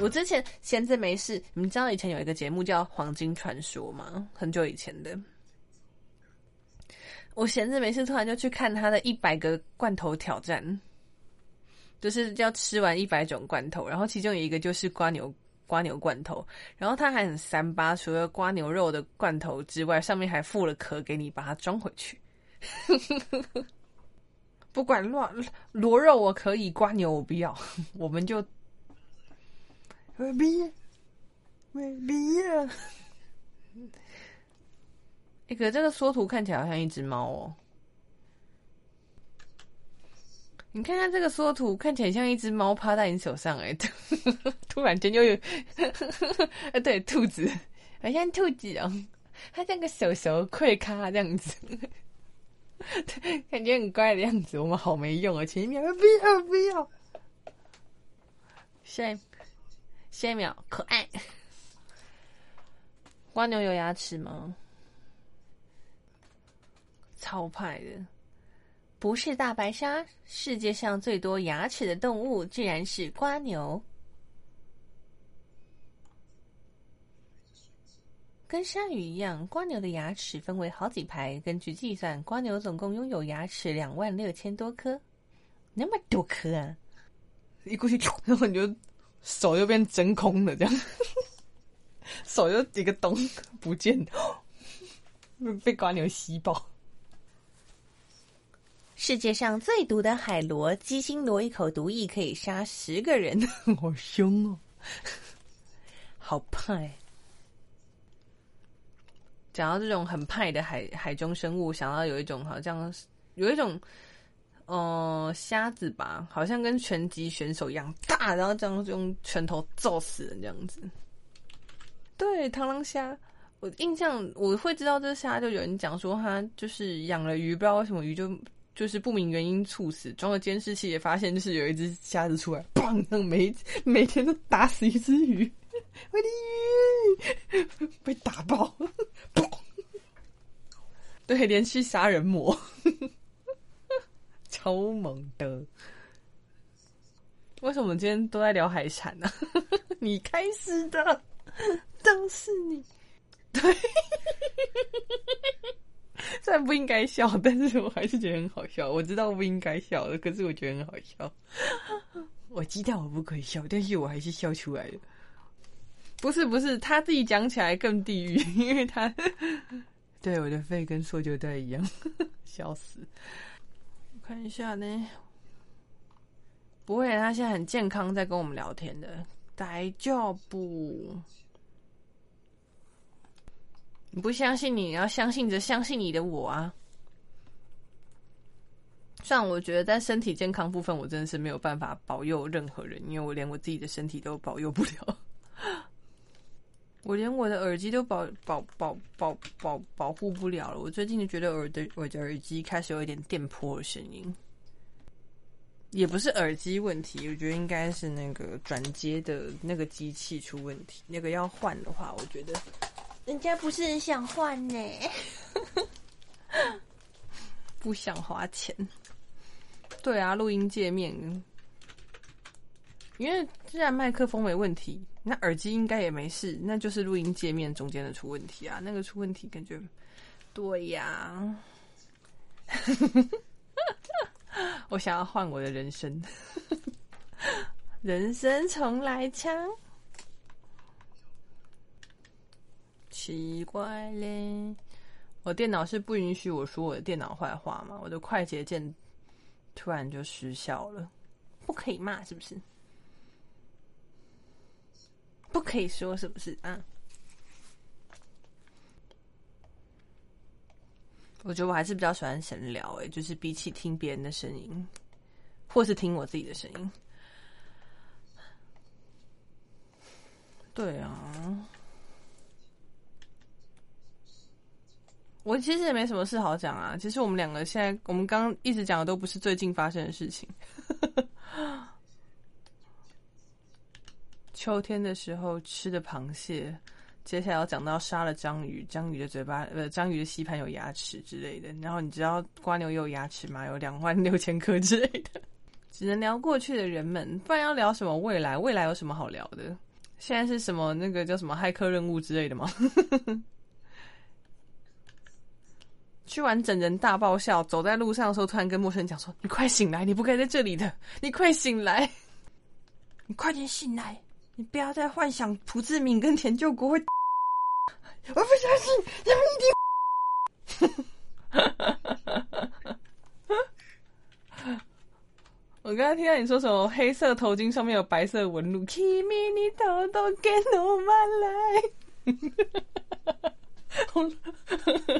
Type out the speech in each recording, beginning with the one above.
我之前闲着没事，你知道以前有一个节目叫《黄金传说》吗？很久以前的。我闲着没事，突然就去看他的一百个罐头挑战，就是要吃完一百种罐头，然后其中有一个就是瓜牛瓜牛罐头，然后他还很三八，除了瓜牛肉的罐头之外，上面还附了壳给你把它装回去。不管乱螺肉我可以，瓜牛我不要，我们就。我不要，我不要。哎，可这个缩图看起来好像一只猫哦。你看看这个缩图，看起来像一只猫趴在你手上哎。突然间又有，啊 对，兔子，好像兔子哦。它像个手手快咖这样子，感觉很乖的样子。我们好没用啊！前面不要不要，下一。下一秒，可爱。蜗牛有牙齿吗？超派的，不是大白鲨。世界上最多牙齿的动物，竟然是蜗牛。跟鲨鱼一样，蜗牛的牙齿分为好几排。根据计算，蜗牛总共拥有牙齿两万六千多颗，那么多颗啊！一过去，然后你就。手又变真空了，这样，手又一个洞不见，被瓜牛吸爆。世界上最毒的海螺，鸡心螺一口毒液可以杀十个人，好凶哦，好派。讲到这种很派的海海中生物，想到有一种好像有一种。哦，虾子吧，好像跟拳击选手一样大，然后这样用拳头揍死人这样子。对，螳螂虾，我印象我会知道这虾，就有人讲说他就是养了鱼，不知道为什么鱼就就是不明原因猝死，装了监视器也发现就是有一只虾子出来，砰，每每天都打死一只鱼，我的鱼被打爆，砰，对，连续杀人魔。超猛的！为什么今天都在聊海产呢？你开始的，都是你。对，虽然不应该笑，但是我还是觉得很好笑。我知道不应该笑的，可是我觉得很好笑。我知道我不可以笑，但是我还是笑出来了。不是不是，他自己讲起来更地狱，因为他对我的肺跟塑胶袋一样，笑死。看一下呢，不会，他现在很健康，在跟我们聊天的。大叫不？你不相信？你要相信着相信你的我啊！虽然我觉得在身体健康部分，我真的是没有办法保佑任何人，因为我连我自己的身体都保佑不了。我连我的耳机都保保保保保保护不了了。我最近就觉得耳的我的耳机开始有一点电波的声音，也不是耳机问题，我觉得应该是那个转接的那个机器出问题。那个要换的话，我觉得人家不是很想换呢，不想花钱。对啊，录音界面，因为既然麦克风没问题。那耳机应该也没事，那就是录音界面中间的出问题啊！那个出问题，感觉对呀。我想要换我的人生，人生重来枪。奇怪嘞，我电脑是不允许我说我的电脑坏话嘛？我的快捷键突然就失效了，不可以骂是不是？可以说是不是啊？我觉得我还是比较喜欢闲聊，哎，就是比起听别人的声音，或是听我自己的声音。对啊，我其实也没什么事好讲啊。其实我们两个现在，我们刚刚一直讲的都不是最近发生的事情。秋天的时候吃的螃蟹，接下来要讲到杀了章鱼，章鱼的嘴巴呃，章鱼的吸盘有牙齿之类的。然后你知道瓜牛也有牙齿吗？有两万六千颗之类的。只能聊过去的人们，不然要聊什么未来？未来有什么好聊的？现在是什么那个叫什么骇客任务之类的吗？去完整人大爆笑，走在路上的时候，突然跟陌生人讲说：“你快醒来，你不该在这里的，你快醒来，你快点醒来，你不要再幻想朴志敏跟田救国会。”我不相信，他们一定。我刚刚听到你说什么黑色头巾上面有白色纹路，Kimi 你偷偷给我买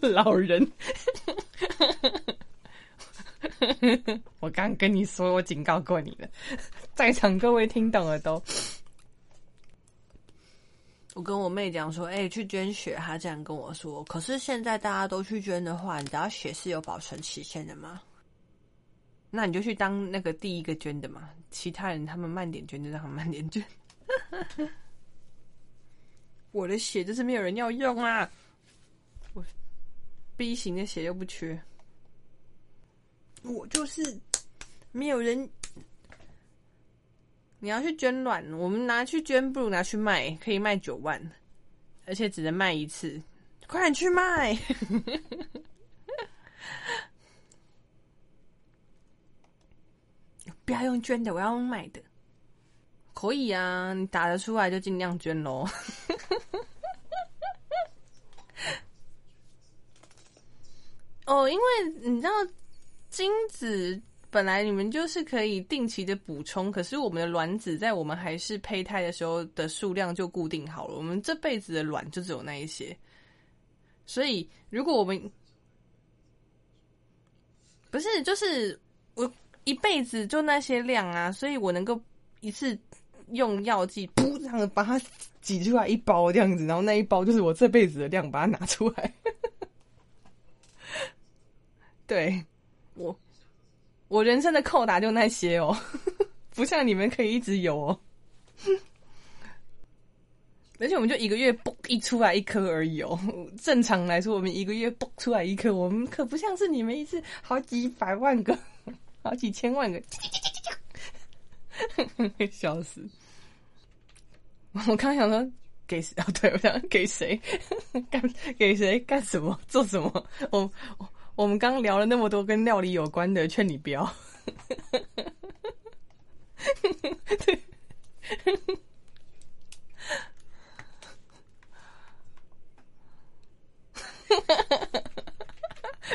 来，老人。我刚跟你说，我警告过你了，在场各位听懂了都。我跟我妹讲说，哎，去捐血，她这样跟我说。可是现在大家都去捐的话，你知道血是有保存期限的吗？那你就去当那个第一个捐的嘛，其他人他们慢点捐就让他们慢点捐。我的血就是没有人要用啊，我 B 型的血又不缺，我就是没有人。你要去捐卵，我们拿去捐不如拿去卖，可以卖九万，而且只能卖一次，快点去卖。不要用捐的，我要用买的。可以啊，你打得出来就尽量捐喽。哦，因为你知道精子本来你们就是可以定期的补充，可是我们的卵子在我们还是胚胎的时候的数量就固定好了，我们这辈子的卵就只有那一些。所以如果我们不是，就是我。一辈子就那些量啊，所以我能够一次用药剂，噗，这样把它挤出来一包这样子，然后那一包就是我这辈子的量，把它拿出来。对，我我人生的扣打就那些哦，不像你们可以一直有哦。而且我们就一个月嘣一出来一颗而已哦，正常来说我们一个月嘣出来一颗，我们可不像是你们一次好几百万个。好几千万个，笑死！我刚想说给谁？哦，对，我想给谁 干？给谁干什么？做什么？我我我们刚聊了那么多跟料理有关的，劝你不要。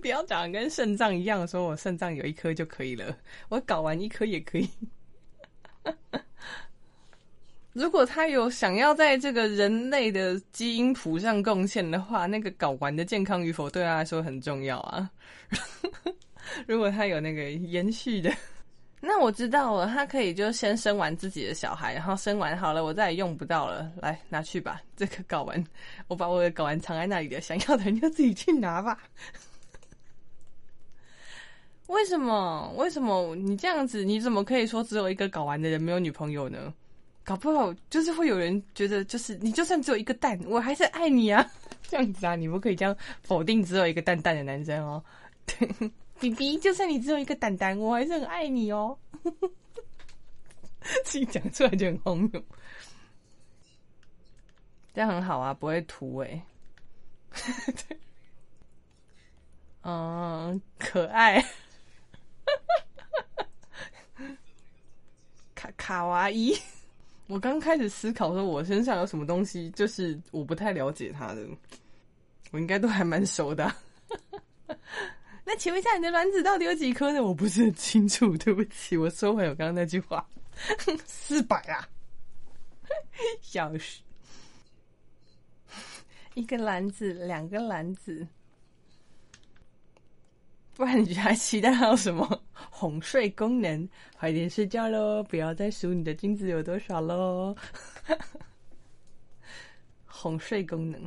不要长跟肾脏一样，说我肾脏有一颗就可以了，我搞完一颗也可以。如果他有想要在这个人类的基因谱上贡献的话，那个睾丸的健康与否对他来说很重要啊。如果他有那个延续的，那我知道了，他可以就先生完自己的小孩，然后生完好了，我再也用不到了，来拿去吧。这个睾丸，我把我的睾丸藏在那里的，想要的人就自己去拿吧。为什么？为什么你这样子？你怎么可以说只有一个睾丸的人没有女朋友呢？搞不好就是会有人觉得，就是你就算只有一个蛋，我还是爱你啊！这样子啊，你不可以这样否定只有一个蛋蛋的男生哦。B B，就算你只有一个蛋蛋，我还是很爱你哦。自己讲出来就很荒谬，这样很好啊，不会土哎。嗯，可爱。卡卡哇伊，我刚开始思考说，我身上有什么东西，就是我不太了解他的，我应该都还蛮熟的。那请问一下，你的卵子到底有几颗呢？我不是很清楚，对不起，我收回我刚刚那句话。四百啊，小时，一个篮子，两个篮子。不然你还期待还有什么哄睡功能？快点睡觉喽，不要再数你的精子有多少喽。哄睡功能。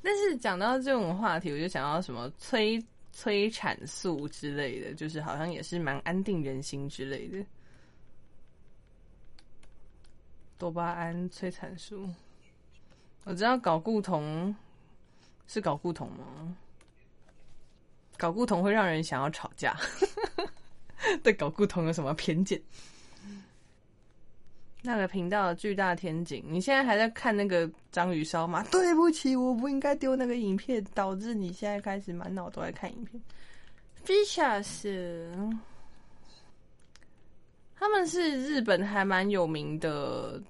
但是讲到这种话题，我就想到什么催催产素之类的，就是好像也是蛮安定人心之类的。多巴胺、催产素，我知道搞固酮是搞固酮吗？搞固同会让人想要吵架，对搞固同有什么偏见？那个频道的巨大天井，你现在还在看那个章鱼烧吗？对不起，我不应该丢那个影片，导致你现在开始满脑都在看影片。Fishes，他们是日本还蛮有名的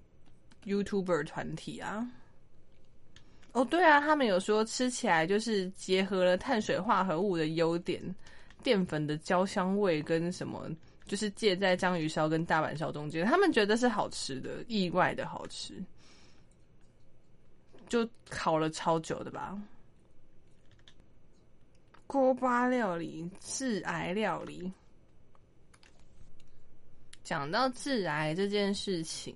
YouTuber 团体啊。哦，对啊，他们有说吃起来就是结合了碳水化合物的优点，淀粉的焦香味跟什么。就是介在章鱼烧跟大阪烧中间，他们觉得是好吃的，意外的好吃，就烤了超久的吧。锅巴料理，致癌料理。讲到致癌这件事情，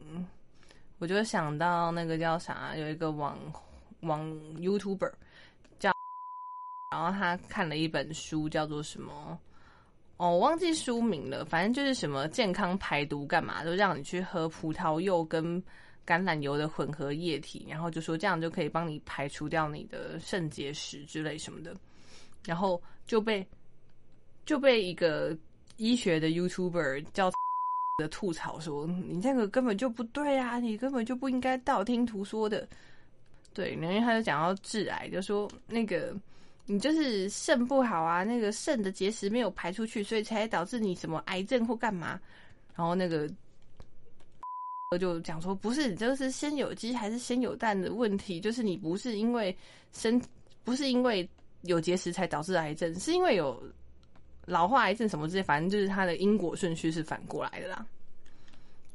我就想到那个叫啥，有一个网红网 YouTuber 叫，然后他看了一本书，叫做什么？哦，忘记书名了，反正就是什么健康排毒干嘛，都让你去喝葡萄柚跟橄榄油的混合液体，然后就说这样就可以帮你排除掉你的肾结石之类什么的，然后就被就被一个医学的 YouTuber 叫的吐槽说，你这个根本就不对啊，你根本就不应该道听途说的。对，然后他就讲到致癌，就说那个。你就是肾不好啊，那个肾的结石没有排出去，所以才导致你什么癌症或干嘛。然后那个我就讲说，不是，就是先有鸡还是先有蛋的问题，就是你不是因为生，不是因为有结石才导致癌症，是因为有老化癌症什么之类，反正就是它的因果顺序是反过来的啦。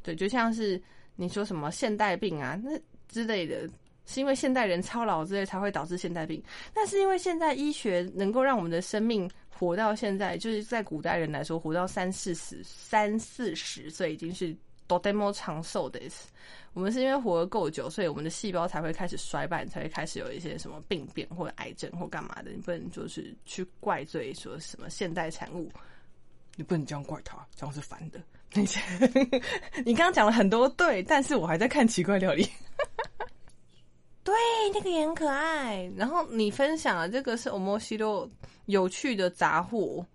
对，就像是你说什么现代病啊，那之类的。是因为现代人操劳之类才会导致现代病，但是因为现在医学能够让我们的生命活到现在，就是在古代人来说，活到三四十、三四十岁已经是多 demo 长寿的意思。我们是因为活得够久，所以我们的细胞才会开始衰败，才会开始有一些什么病变或者癌症或干嘛的。你不能就是去怪罪说什么现代产物，你不能这样怪他，这样是反的。你 你刚刚讲了很多对，但是我还在看奇怪料理。对，那个也很可爱。然后你分享的这个是 Omoshiro 有趣的杂货，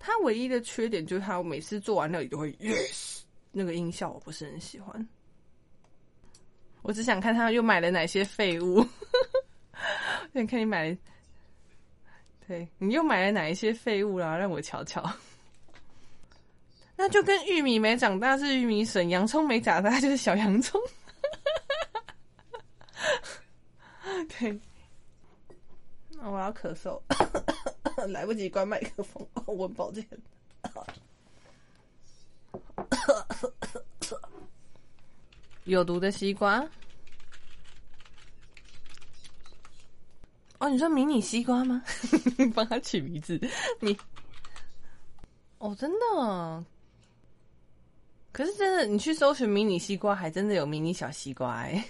它唯一的缺点就是它每次做完料理都会 yes 那个音效，我不是很喜欢。我只想看他又买了哪些废物。想看你买，对你又买了哪一些废物啦？让我瞧瞧。那就跟玉米没长大是玉米笋，洋葱没长大就是小洋葱。对，我要咳嗽，来不及关麦克风，我抱歉。有毒的西瓜？哦，你说迷你西瓜吗？帮他取名字，你？哦，真的？可是真的，你去搜寻迷你西瓜，还真的有迷你小西瓜哎。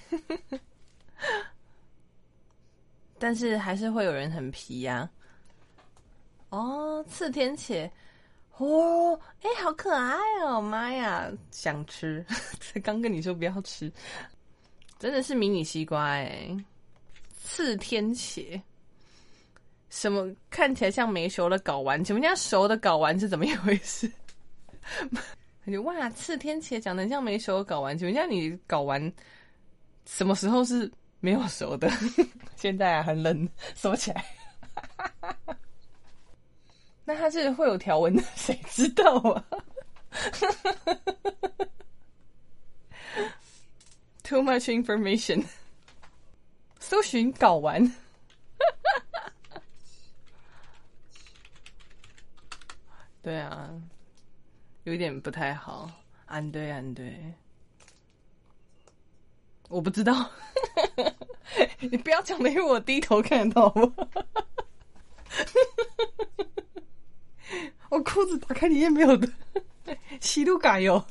但是还是会有人很皮呀。哦，刺天茄，哦，哎，好可爱哦！妈呀，想吃！刚跟你说不要吃，真的是迷你西瓜哎。刺天茄，什么看起来像没熟的睾丸？请问家熟的睾丸是怎么一回事？感觉哇，刺天茄长得像没熟的睾丸，请问家你睾丸什么时候是？没有熟的，现在啊很冷，收起来。那它是会有条纹的，谁知道啊？Too much information。搜寻睾丸。对啊，有点不太好。安对安对。我不知道，你不要讲的，因为我低头看到。我裤子打开里面没有的，洗路改哟。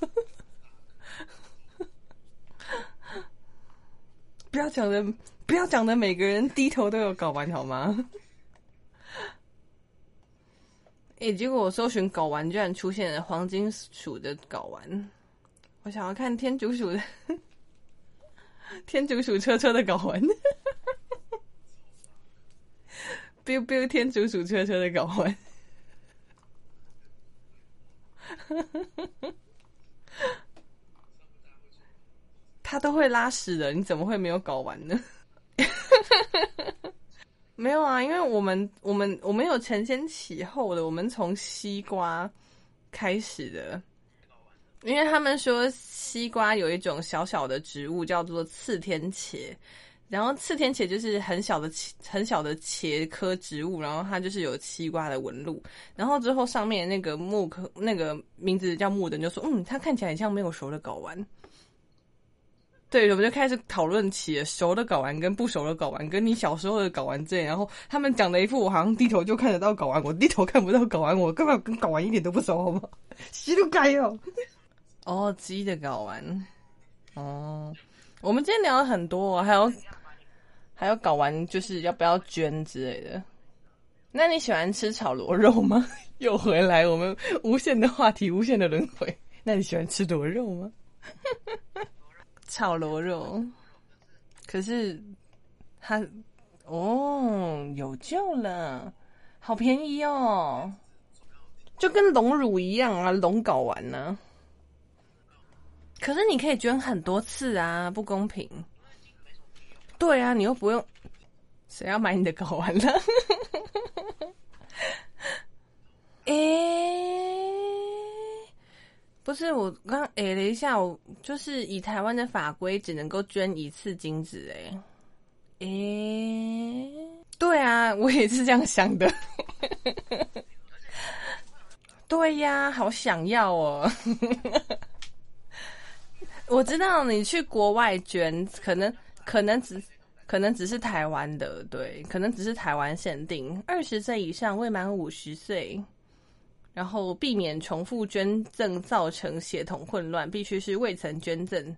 不要讲的，不要讲的，每个人低头都有睾丸好吗？哎，结果我搜寻睾丸，居然出现了黄金鼠的睾丸。我想要看天竺鼠的。天竺鼠车车的睾丸，biu biu 天竺鼠车车的睾丸，它都会拉屎的，你怎么会没有睾丸呢？没有啊，因为我们我们我们有承先启后的，我们从西瓜开始的，因为他们说西瓜有一种小小的植物叫做刺天茄，然后刺天茄就是很小的很小的茄科植物，然后它就是有西瓜的纹路，然后之后上面那个木科那个名字叫木的就说，嗯，它看起来很像没有熟的睾丸。对，我们就开始讨论起熟的睾丸跟不熟的睾丸，跟你小时候的睾丸这样。然后他们讲的一副我好像低头就看得到睾丸，我低头看不到睾丸，我根本跟睾丸一点都不熟，好吗？洗都该哦。哦，鸡的睾丸。哦，我们今天聊了很多，还有还有睾丸，就是要不要捐之类的。那你喜欢吃炒螺肉吗？又回来，我们无限的话题，无限的轮回。那你喜欢吃螺肉吗？炒螺肉，可是它哦有救了，好便宜哦，就跟龙乳一样啊，龙睾丸呢。可是你可以捐很多次啊，不公平。对啊，你又不用，谁要买你的睾丸呢？诶。不是我刚诶了一下，我就是以台湾的法规只能够捐一次精子，诶诶，对啊，我也是这样想的。对呀，好想要哦。我知道你去国外捐，可能可能只可能只是台湾的，对，可能只是台湾限定，二十岁以上未满五十岁。然后避免重复捐赠造成血统混乱，必须是未曾捐赠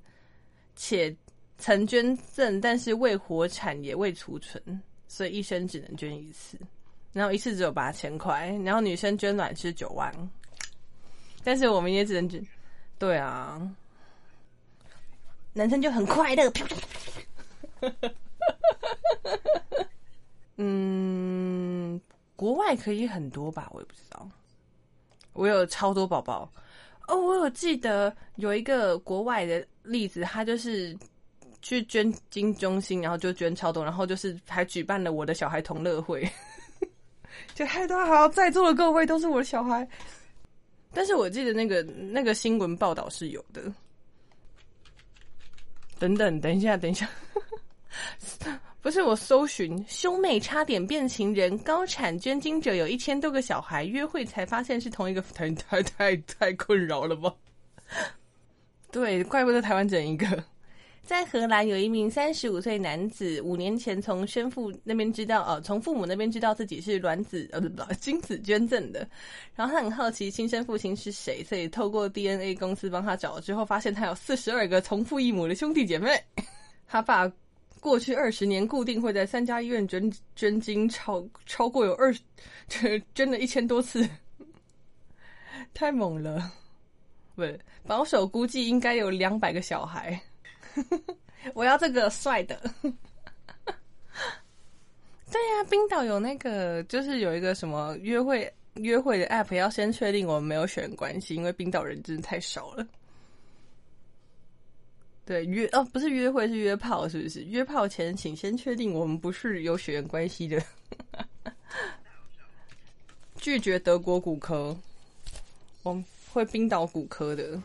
且曾捐赠但是未活产也未储存，所以一生只能捐一次。然后一次只有八千块，然后女生捐卵是九万，但是我们也只能捐。对啊，男生就很快乐。嗯，国外可以很多吧，我也不知道。我有超多宝宝哦！我有记得有一个国外的例子，他就是去捐精中心，然后就捐超多，然后就是还举办了我的小孩同乐会，就嗨大好，在座的各位都是我的小孩。但是我记得那个那个新闻报道是有的。等等，等一下，等一下。不是我搜寻兄妹差点变情人，高产捐精者有一千多个小孩，约会才发现是同一个，太太太太困扰了吧？对，怪不得台湾整一个。在荷兰有一名三十五岁男子，五年前从生父那边知道，呃，从父母那边知道自己是卵子，呃，不不，精子捐赠的。然后他很好奇亲生父亲是谁，所以透过 DNA 公司帮他找了之后，发现他有四十二个同父异母的兄弟姐妹。他爸。过去二十年，固定会在三家医院捐捐精，超超过有二捐 捐了一千多次，太猛了！不，保守估计应该有两百个小孩。我要这个帅的。对呀，冰岛有那个，就是有一个什么约会约会的 app，要先确定我们没有血缘关系，因为冰岛人真的太少了。对约哦，不是约会是约炮，是不是？约炮前请先确定我们不是有血缘关系的。拒绝德国骨科，我们会冰岛骨科的。